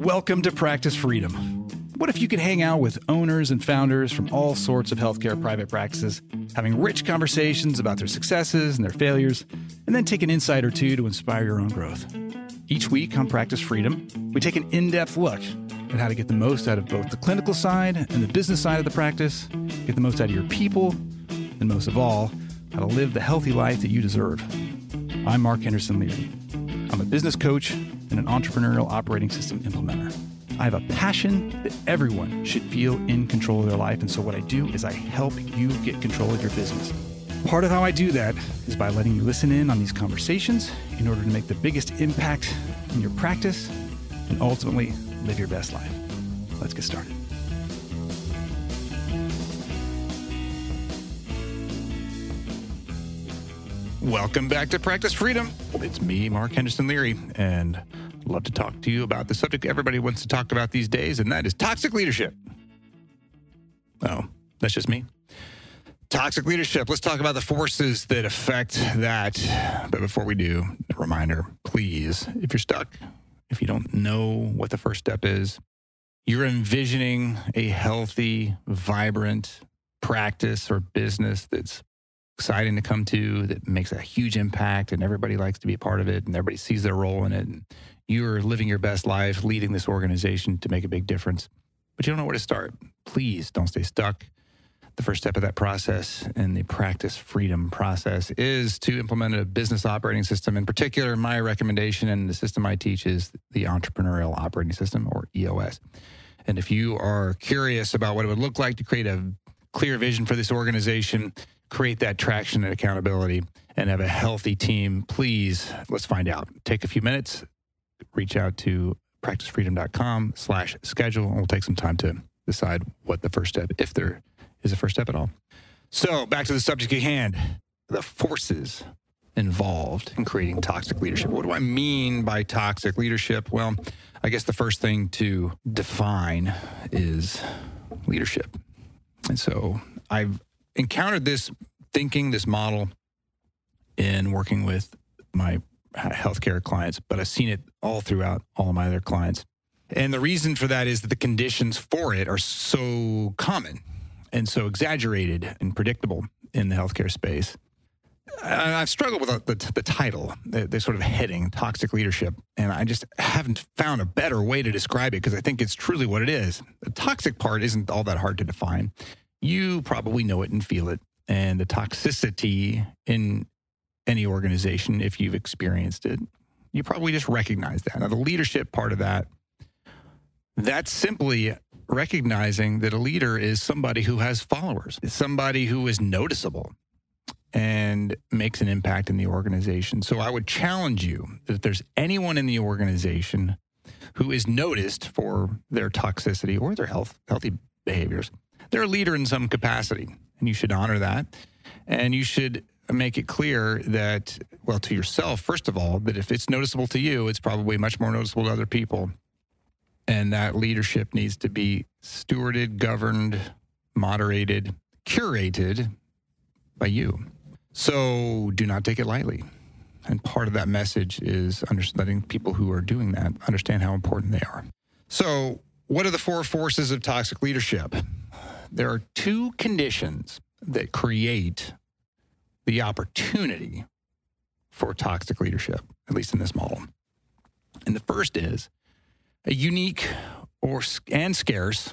Welcome to Practice Freedom. What if you could hang out with owners and founders from all sorts of healthcare private practices, having rich conversations about their successes and their failures, and then take an insight or two to inspire your own growth? Each week on Practice Freedom, we take an in depth look at how to get the most out of both the clinical side and the business side of the practice, get the most out of your people, and most of all, how to live the healthy life that you deserve. I'm Mark Henderson Leary. I'm a business coach and an entrepreneurial operating system implementer. I have a passion that everyone should feel in control of their life. And so, what I do is I help you get control of your business. Part of how I do that is by letting you listen in on these conversations in order to make the biggest impact in your practice and ultimately live your best life. Let's get started. Welcome back to Practice Freedom. It's me, Mark Henderson Leary, and love to talk to you about the subject everybody wants to talk about these days, and that is toxic leadership. Oh, that's just me. Toxic leadership. Let's talk about the forces that affect that. But before we do, a reminder please, if you're stuck, if you don't know what the first step is, you're envisioning a healthy, vibrant practice or business that's exciting to come to that makes a huge impact and everybody likes to be a part of it and everybody sees their role in it. And you're living your best life leading this organization to make a big difference. But you don't know where to start. Please don't stay stuck. The first step of that process in the practice freedom process is to implement a business operating system. In particular my recommendation and the system i teach is the entrepreneurial operating system or eos and if you are curious about what it would look like to create a clear vision for this organization create that traction and accountability and have a healthy team, please let's find out. Take a few minutes, reach out to practicefreedom.com slash schedule, and we'll take some time to decide what the first step, if there is a first step at all. So back to the subject at hand, the forces involved in creating toxic leadership. What do I mean by toxic leadership? Well, I guess the first thing to define is leadership. And so I've encountered this thinking, this model in working with my healthcare clients, but I've seen it all throughout all of my other clients. And the reason for that is that the conditions for it are so common and so exaggerated and predictable in the healthcare space. I've struggled with the, the, the title, the, the, sort of heading, toxic leadership, and I just haven't found a better way to describe it because I think it's truly what it is. The toxic part isn't all that hard to define you probably know it and feel it. And the toxicity in any organization, if you've experienced it, you probably just recognize that. Now, the leadership part of that, that's simply recognizing that a leader is somebody who has followers, somebody who is noticeable and makes an impact in the organization. So I would challenge you that if there's anyone in the organization who is noticed for their toxicity or their health, healthy behaviors, they're a leader in some capacity, and you should honor that. And you should make it clear that, well, to yourself, first of all, that if it's noticeable to you, it's probably much more noticeable to other people. And that leadership needs to be stewarded, governed, moderated, curated by you. So do not take it lightly. And part of that message is letting people who are doing that understand how important they are. So, what are the four forces of toxic leadership? There are two conditions that create the opportunity for toxic leadership, at least in this model. And the first is a unique or and scarce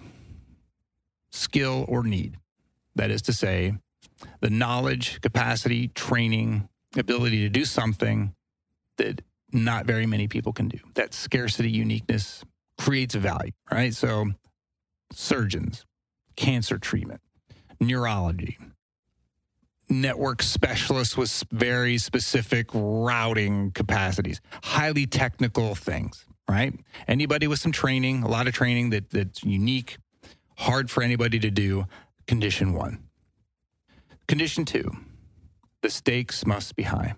skill or need. That is to say, the knowledge, capacity, training, ability to do something that not very many people can do. That scarcity, uniqueness creates a value, right? So, surgeons, cancer treatment, neurology, network specialists with very specific routing capacities, highly technical things, right? Anybody with some training, a lot of training that, that's unique, hard for anybody to do. Condition one. Condition two, the stakes must be high.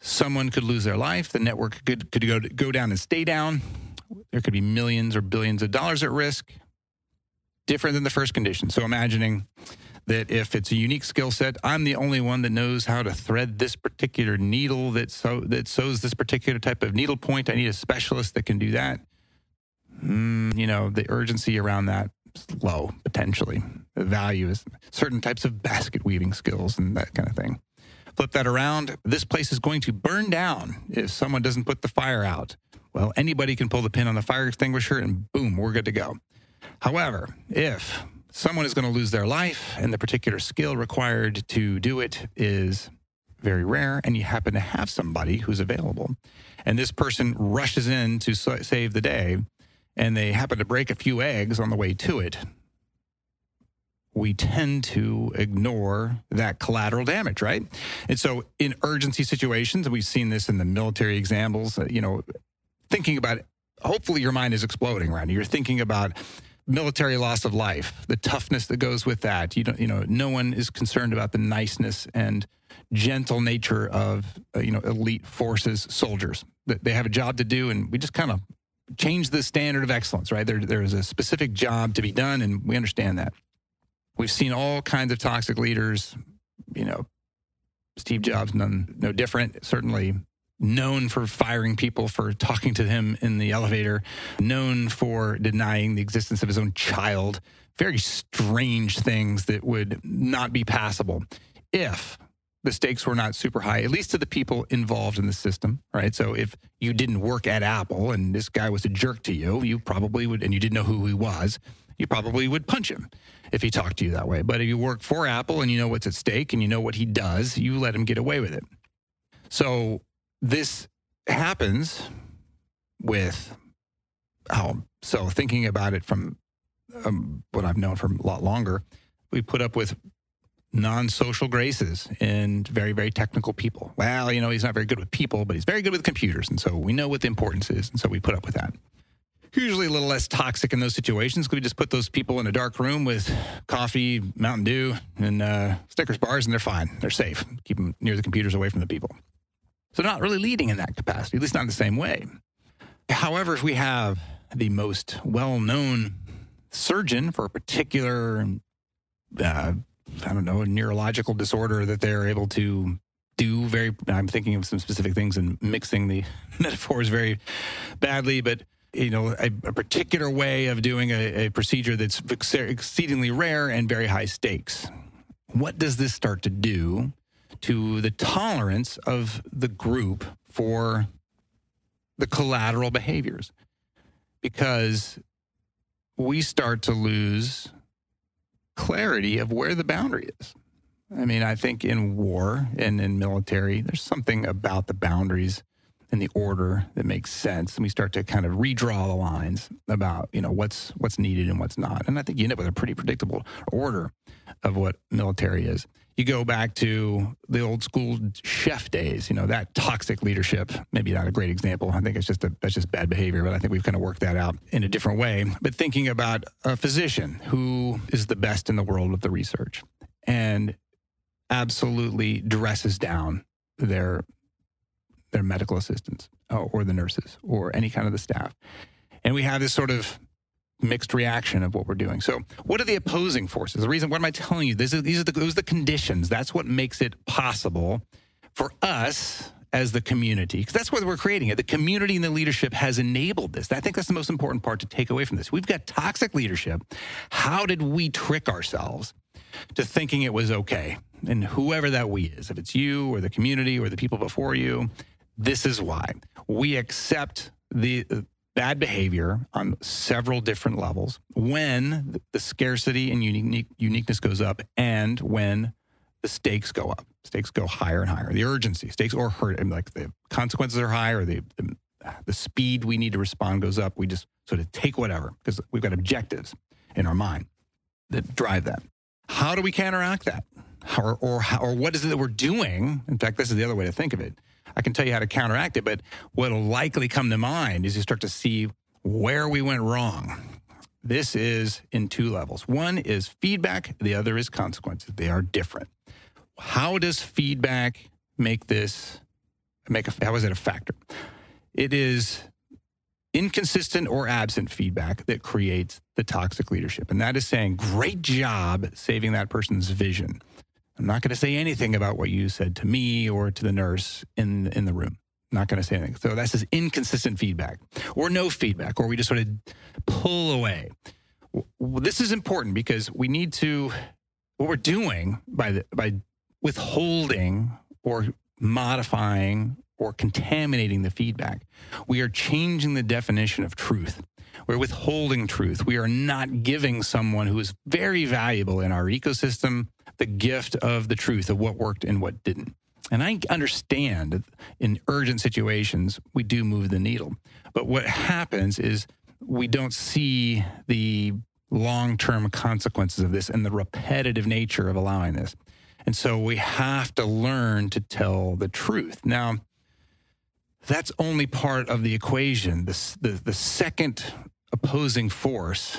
Someone could lose their life. The network could, could go, go down and stay down. There could be millions or billions of dollars at risk different than the first condition. So imagining that if it's a unique skill set, I'm the only one that knows how to thread this particular needle that so that sews this particular type of needle point. I need a specialist that can do that. Mm, you know, the urgency around that is low potentially. The value is certain types of basket weaving skills and that kind of thing. Flip that around. This place is going to burn down if someone doesn't put the fire out. Well, anybody can pull the pin on the fire extinguisher and boom, we're good to go. However, if someone is going to lose their life and the particular skill required to do it is very rare and you happen to have somebody who's available and this person rushes in to save the day and they happen to break a few eggs on the way to it we tend to ignore that collateral damage, right? And so, in urgency situations, and we've seen this in the military examples, you know, thinking about hopefully your mind is exploding, right? You're thinking about military loss of life, the toughness that goes with that. You don't, you know, no one is concerned about the niceness and gentle nature of uh, you know elite forces soldiers. They have a job to do, and we just kind of change the standard of excellence, right? There, there is a specific job to be done, and we understand that. We've seen all kinds of toxic leaders. You know, Steve Jobs, none, no different. Certainly known for firing people for talking to him in the elevator, known for denying the existence of his own child. Very strange things that would not be passable if the stakes were not super high, at least to the people involved in the system, right? So if you didn't work at Apple and this guy was a jerk to you, you probably would, and you didn't know who he was, you probably would punch him if he talked to you that way. But if you work for Apple and you know what's at stake and you know what he does, you let him get away with it. So this happens with oh so thinking about it from um, what I've known for a lot longer, we put up with non-social graces and very very technical people. Well, you know, he's not very good with people, but he's very good with computers, and so we know what the importance is, and so we put up with that. Usually a little less toxic in those situations. We just put those people in a dark room with coffee, Mountain Dew, and uh, Snickers bars, and they're fine. They're safe. Keep them near the computers, away from the people. So not really leading in that capacity, at least not in the same way. However, if we have the most well-known surgeon for a particular, uh, I don't know, neurological disorder that they're able to do very, I'm thinking of some specific things and mixing the metaphors very badly, but you know, a, a particular way of doing a, a procedure that's exceedingly rare and very high stakes. What does this start to do to the tolerance of the group for the collateral behaviors because we start to lose clarity of where the boundary is. I mean, I think in war and in military, there's something about the boundaries and the order that makes sense, and we start to kind of redraw the lines about you know what's what's needed and what's not. And I think you end up with a pretty predictable order of what military is you go back to the old school chef days, you know, that toxic leadership, maybe not a great example. I think it's just a, that's just bad behavior, but I think we've kind of worked that out in a different way. But thinking about a physician who is the best in the world with the research and absolutely dresses down their their medical assistants or, or the nurses or any kind of the staff. And we have this sort of mixed reaction of what we're doing. So, what are the opposing forces? The reason, what am I telling you? This is, these are the, those are the conditions. That's what makes it possible for us as the community, because that's what we're creating it. The community and the leadership has enabled this. I think that's the most important part to take away from this. We've got toxic leadership. How did we trick ourselves to thinking it was okay? And whoever that we is, if it's you or the community or the people before you, this is why we accept the uh, bad behavior on several different levels when the scarcity and unique, uniqueness goes up and when the stakes go up. Stakes go higher and higher. The urgency, stakes or hurt, and like the consequences are higher, the, the, the speed we need to respond goes up. We just sort of take whatever because we've got objectives in our mind that drive that. How do we counteract that? Or, or, or what is it that we're doing? In fact, this is the other way to think of it I can tell you how to counteract it, but what'll likely come to mind is you start to see where we went wrong. This is in two levels. One is feedback, the other is consequences. They are different. How does feedback make this make a how is it a factor? It is inconsistent or absent feedback that creates the toxic leadership. And that is saying, great job saving that person's vision. I'm not going to say anything about what you said to me or to the nurse in, in the room. Not going to say anything. So that's this inconsistent feedback or no feedback, or we just sort of pull away. This is important because we need to, what we're doing by, the, by withholding or modifying or contaminating the feedback. We are changing the definition of truth. We're withholding truth. We are not giving someone who is very valuable in our ecosystem the gift of the truth of what worked and what didn't. And I understand in urgent situations, we do move the needle. But what happens is we don't see the long term consequences of this and the repetitive nature of allowing this. And so we have to learn to tell the truth. Now, that's only part of the equation. The, the, the second opposing force,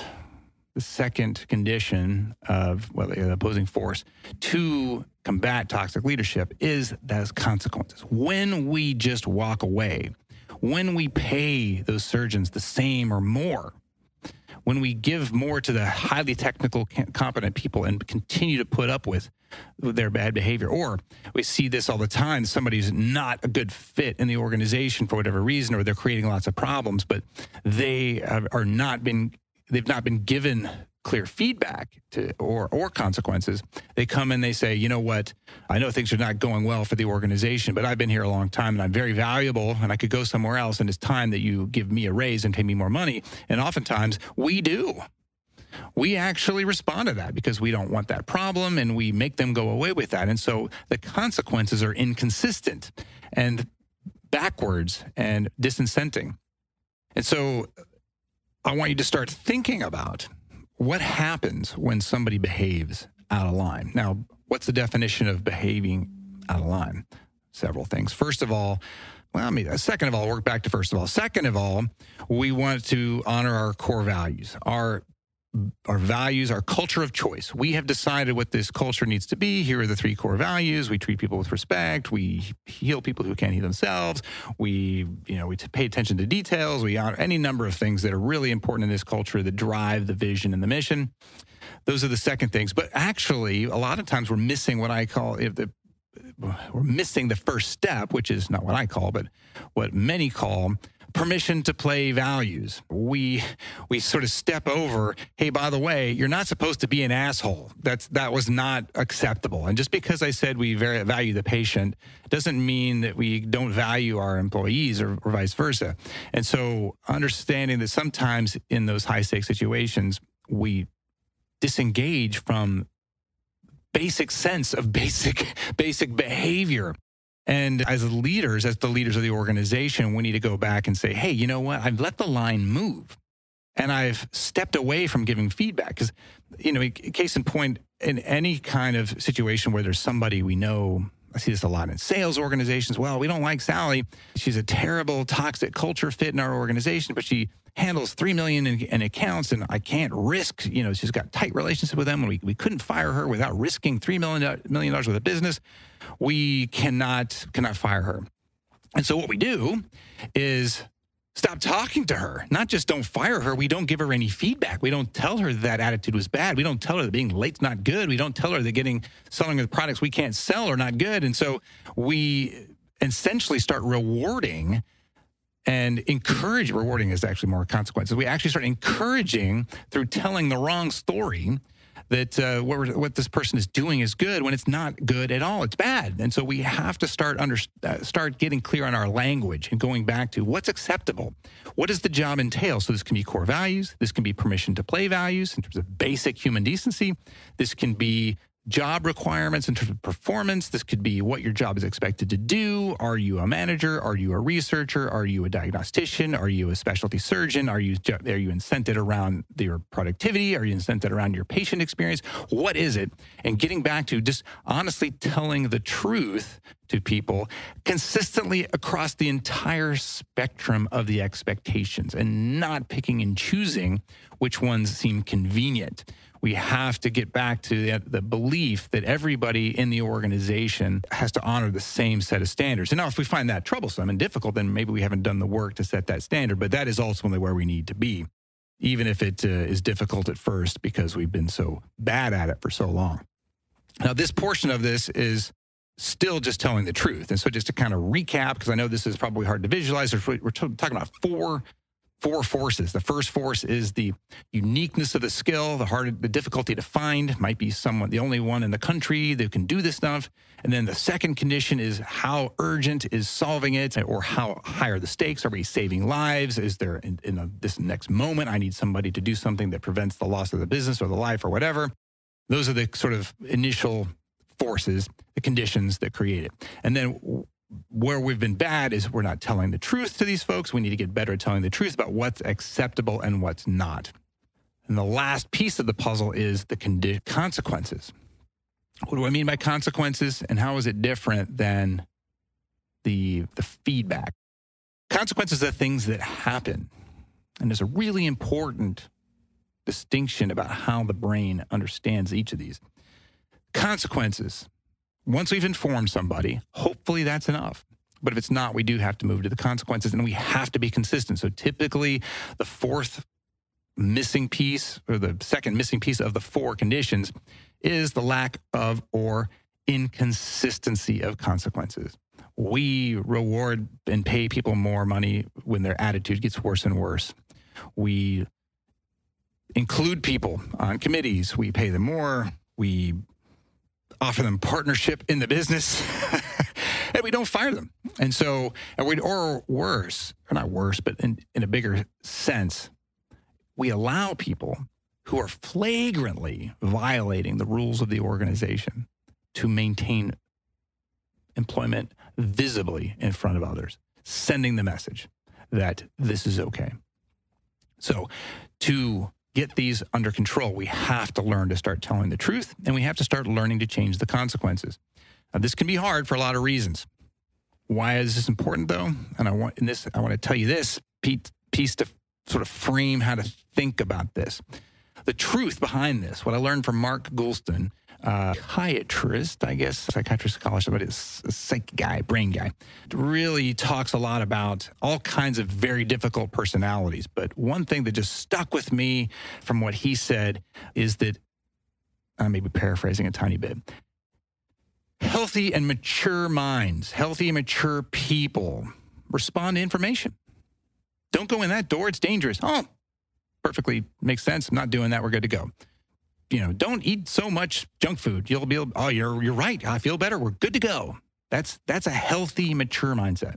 second condition of well, the opposing force to combat toxic leadership is those consequences. When we just walk away, when we pay those surgeons the same or more, when we give more to the highly technical, competent people and continue to put up with their bad behavior. Or we see this all the time somebody's not a good fit in the organization for whatever reason, or they're creating lots of problems, but they are not been they've not been given clear feedback to, or or consequences. They come and they say, you know what, I know things are not going well for the organization, but I've been here a long time and I'm very valuable and I could go somewhere else and it's time that you give me a raise and pay me more money. And oftentimes we do we actually respond to that because we don't want that problem and we make them go away with that. And so the consequences are inconsistent and backwards and disincenting. And so I want you to start thinking about what happens when somebody behaves out of line. Now, what's the definition of behaving out of line? Several things. First of all, well, I mean, uh, second of all, work back to first of all. Second of all, we want to honor our core values. Our our values, our culture of choice. We have decided what this culture needs to be. Here are the three core values. We treat people with respect. We heal people who can't heal themselves. We, you know, we pay attention to details. We honor any number of things that are really important in this culture that drive the vision and the mission. Those are the second things. But actually, a lot of times we're missing what I call if the we're missing the first step, which is not what I call, but what many call permission to play values. We we sort of step over, hey, by the way, you're not supposed to be an asshole. That's that was not acceptable. And just because I said we very value the patient doesn't mean that we don't value our employees or, or vice versa. And so understanding that sometimes in those high stakes situations, we disengage from basic sense of basic basic behavior and as leaders, as the leaders of the organization, we need to go back and say, hey, you know what? I've let the line move and I've stepped away from giving feedback. Because, you know, case in point, in any kind of situation where there's somebody we know, I see this a lot in sales organizations. Well, we don't like Sally. She's a terrible, toxic culture fit in our organization, but she handles three million in, in, accounts, and I can't risk. You know, she's got tight relationship with them, and we, we couldn't fire her without risking three million uh, million dollars worth of business. We cannot cannot fire her. And so what we do is stop talking to her. Not just don't fire her. We don't give her any feedback. We don't tell her that attitude was bad. We don't tell her that being late's not good. We don't tell her that getting selling the products we can't sell are not good. And so we essentially start rewarding and encourage rewarding is actually more consequences. We actually start encouraging through telling the wrong story that uh, what, what this person is doing is good when it's not good at all. It's bad, and so we have to start under uh, start getting clear on our language and going back to what's acceptable. What does the job entail? So this can be core values. This can be permission to play values in terms of basic human decency. This can be job requirements in terms of performance. This could be what your job is expected to do. Are you a manager? Are you a researcher? Are you a diagnostician? Are you a specialty surgeon? Are you are you incented around your productivity? Are you incented around your patient experience? What is it? And getting back to just honestly telling the truth to people consistently across the entire spectrum of the expectations and not picking and choosing which ones seem convenient We have to get back to the, the, belief that everybody in the organization has to honor the same set of standards. And now, if we find that troublesome and difficult, then maybe we haven't done the work to set that standard. But that is ultimately where we need to be, even if it uh, is difficult at first because we've been so bad at it for so long. Now, this portion of this is still just telling the truth. And so, just to kind of recap, because I know this is probably hard to visualize, we're talking about four four forces. The first force is the uniqueness of the skill, the hard, the difficulty to find. Might be someone, the only one in the country that can do this stuff. And then the second condition is how urgent is solving it, or how high are the stakes? Are we saving lives? Is there in, in a, this next moment I need somebody to do something that prevents the loss of the business or the life or whatever? Those are the sort of initial forces, the conditions that create it. And then where we've been bad is we're not telling the truth to these folks. We need to get better at telling the truth about what's acceptable and what's not. And the last piece of the puzzle is the condi- consequences. What do I mean by consequences and how is it different than the, the feedback? Consequences are things that happen. And there's a really important distinction about how the brain understands each of these. Consequences once we've informed somebody, hopefully that's enough. But if it's not, we do have to move to the consequences and we have to be consistent. So typically, the fourth missing piece or the second missing piece of the four conditions is the lack of or inconsistency of consequences. We reward and pay people more money when their attitude gets worse and worse. We include people on committees, we pay them more. We offer them partnership in the business, and we don't fire them. And so, and we, or worse, or not worse, but in, in a bigger sense, we allow people who are flagrantly violating the rules of the organization to maintain employment visibly in front of others, sending the message that this is okay. So, to get these under control, we have to learn to start telling the truth and we have to start learning to change the consequences. Now, this can be hard for a lot of reasons. Why is this important though? And I want in this, I want to tell you this piece to sort of frame how to think about this. The truth behind this, what I learned from Mark Goulston uh, psychiatrist, I guess, psychiatrist, psychologist, but it's a psych guy, brain guy, really talks a lot about all kinds of very difficult personalities. But one thing that just stuck with me from what he said is that I may be paraphrasing a tiny bit. Healthy and mature minds, healthy and mature people respond to information. Don't go in that door, it's dangerous. Oh, perfectly makes sense. I'm not doing that. We're good to go you know, don't eat so much junk food. You'll be oh, you're you're right. I feel better. We're good to go. That's that's a healthy, mature mindset.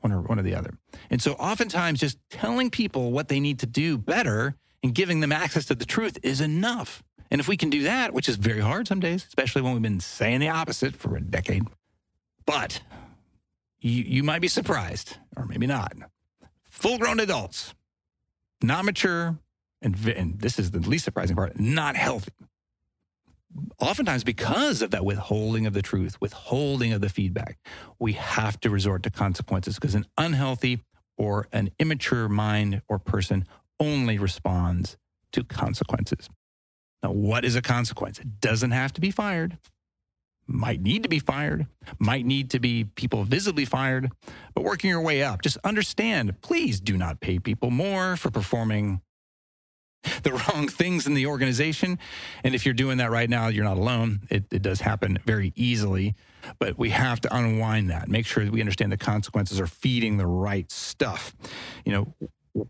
One or one or the other. And so oftentimes just telling people what they need to do better and giving them access to the truth is enough. And if we can do that, which is very hard some days, especially when we've been saying the opposite for a decade, but you, you might be surprised, or maybe not. Full grown adults, not mature, and, and this is the least surprising part, not healthy. Oftentimes, because of that withholding of the truth, withholding of the feedback, we have to resort to consequences because an unhealthy or an immature mind or person only responds to consequences. Now, what is a consequence? It doesn't have to be fired, might need to be fired, might need to be people visibly fired, but working your way up. Just understand please do not pay people more for performing the wrong things in the organization. And if you're doing that right now, you're not alone. It, it does happen very easily, but we have to unwind that, make sure that we understand the consequences are feeding the right stuff. You know,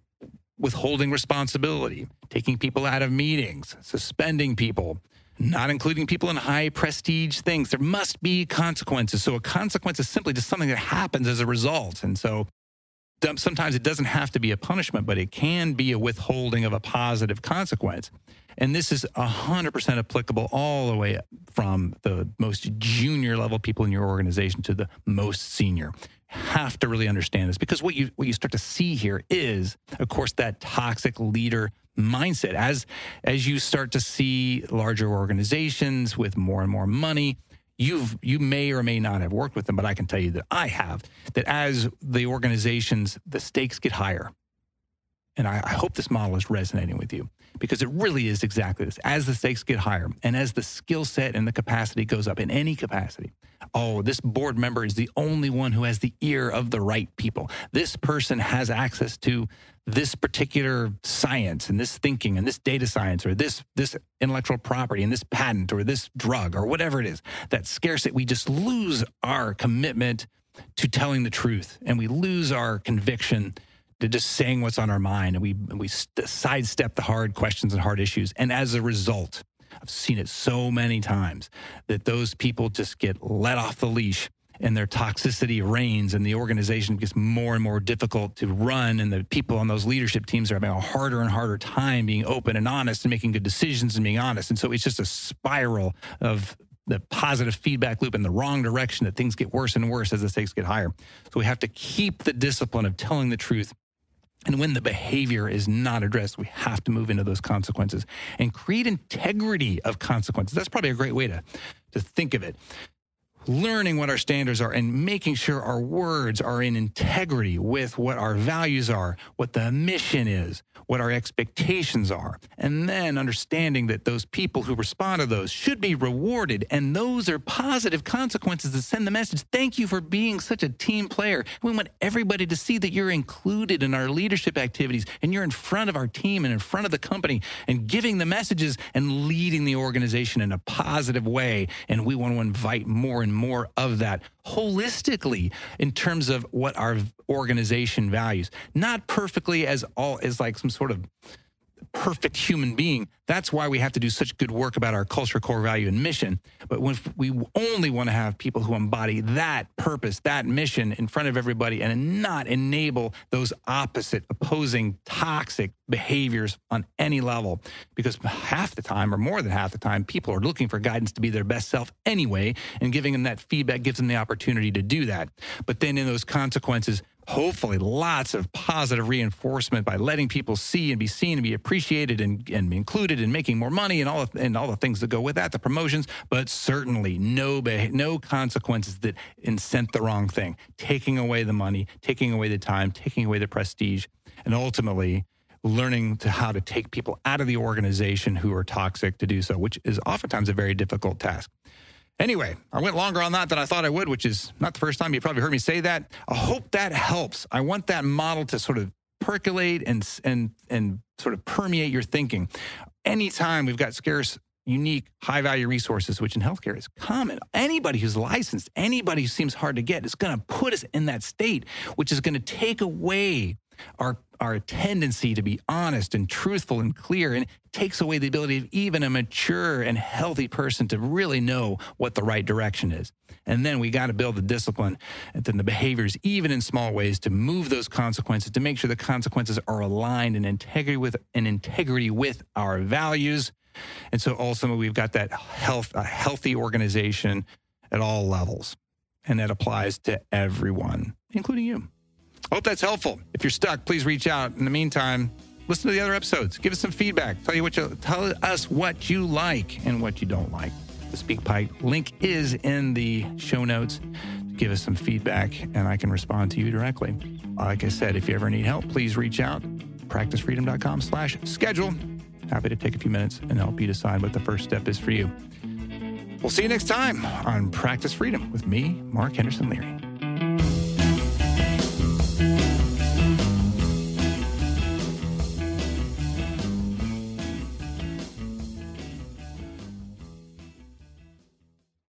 withholding responsibility, taking people out of meetings, suspending people, not including people in high prestige things. There must be consequences. So a consequence is simply just something that happens as a result. And so sometimes it doesn't have to be a punishment, but it can be a withholding of a positive consequence. And this is 100% applicable all the way from the most junior level people in your organization to the most senior. Have to really understand this because what you what you start to see here is, of course, that toxic leader mindset. As as you start to see larger organizations with more and more money, you've you may or may not have worked with them, but I can tell you that I have. That as the organizations, the stakes get higher, And I, hope this model is resonating with you because it really is exactly this. As the stakes get higher and as the skill set and the capacity goes up in any capacity, oh, this board member is the only one who has the ear of the right people. This person has access to this particular science and this thinking and this data science or this this intellectual property and this patent or this drug or whatever it is that scarcity we just lose our commitment to telling the truth and we lose our conviction to just saying what's on our mind. And we we sidestep the hard questions and hard issues. And as a result I've seen it so many times that those people just get let off the leash and their toxicity reigns and the organization gets more and more difficult to run. And the people on those leadership teams are having a harder and harder time being open and honest and making good decisions and being honest. And so it's just a spiral of the positive feedback loop in the wrong direction that things get worse and worse as the stakes get higher. So we have to keep the discipline of telling the truth and when the behavior is not addressed, we have to move into those consequences and create integrity of consequences. That's probably a great way to, to think of it learning what our standards are and making sure our words are in integrity with what our values are, what the mission is, what our expectations are, and then understanding that those people who respond to those should be rewarded. And those are positive consequences that send the message thank you for being such a team player. We want everybody to see that you're included in our leadership activities and you're in front of our team and in front of the company and giving the messages and leading the organization in a positive way. And we want to invite more and more of that holistically in terms of what our organization values, not perfectly as all as like some sort of perfect human being. That's why we have to do such good work about our culture, core value, and mission. But when we only want to have people who embody that purpose, that mission in front of everybody and not enable those opposite, opposing, toxic behaviors on any level. Because half the time, or more than half the time, people are looking for guidance to be their best self anyway, and giving them that feedback gives them the opportunity to do that. But then in those consequences, hopefully lots of positive reinforcement by letting people see and be seen and be appreciated and, and included and making more money and all of, and all the things that go with that, the promotions, but certainly no no consequences that incent the wrong thing, taking away the money, taking away the time, taking away the prestige, and ultimately learning to how to take people out of the organization who are toxic to do so, which is oftentimes a very difficult task. Anyway, I went longer on that than I thought I would, which is not the first time you probably heard me say that. I hope that helps. I want that model to sort of percolate and and and sort of permeate your thinking. Anytime we've got scarce unique high value resources, which in healthcare is common. Anybody who's licensed, anybody who seems hard to get is going to put us in that state, which is going to take away our our tendency to be honest and truthful and clear and takes away the ability of even a mature and healthy person to really know what the right direction is. And then we got to build the discipline and then the behaviors, even in small ways, to move those consequences, to make sure the consequences are aligned in integrity with in integrity with our values. And so ultimately we've got that health, a healthy organization at all levels. And that applies to everyone, including you. Hope that's helpful. If you're stuck, please reach out. In the meantime, listen to the other episodes. Give us some feedback. Tell you what you tell us what you like and what you don't like. The SpeakPipe link is in the show notes. Give us some feedback and I can respond to you directly. Like I said, if you ever need help, please reach out. PracticeFreedom.com slash schedule. Happy to take a few minutes and help you decide what the first step is for you. We'll see you next time on Practice Freedom with me, Mark Henderson Leary.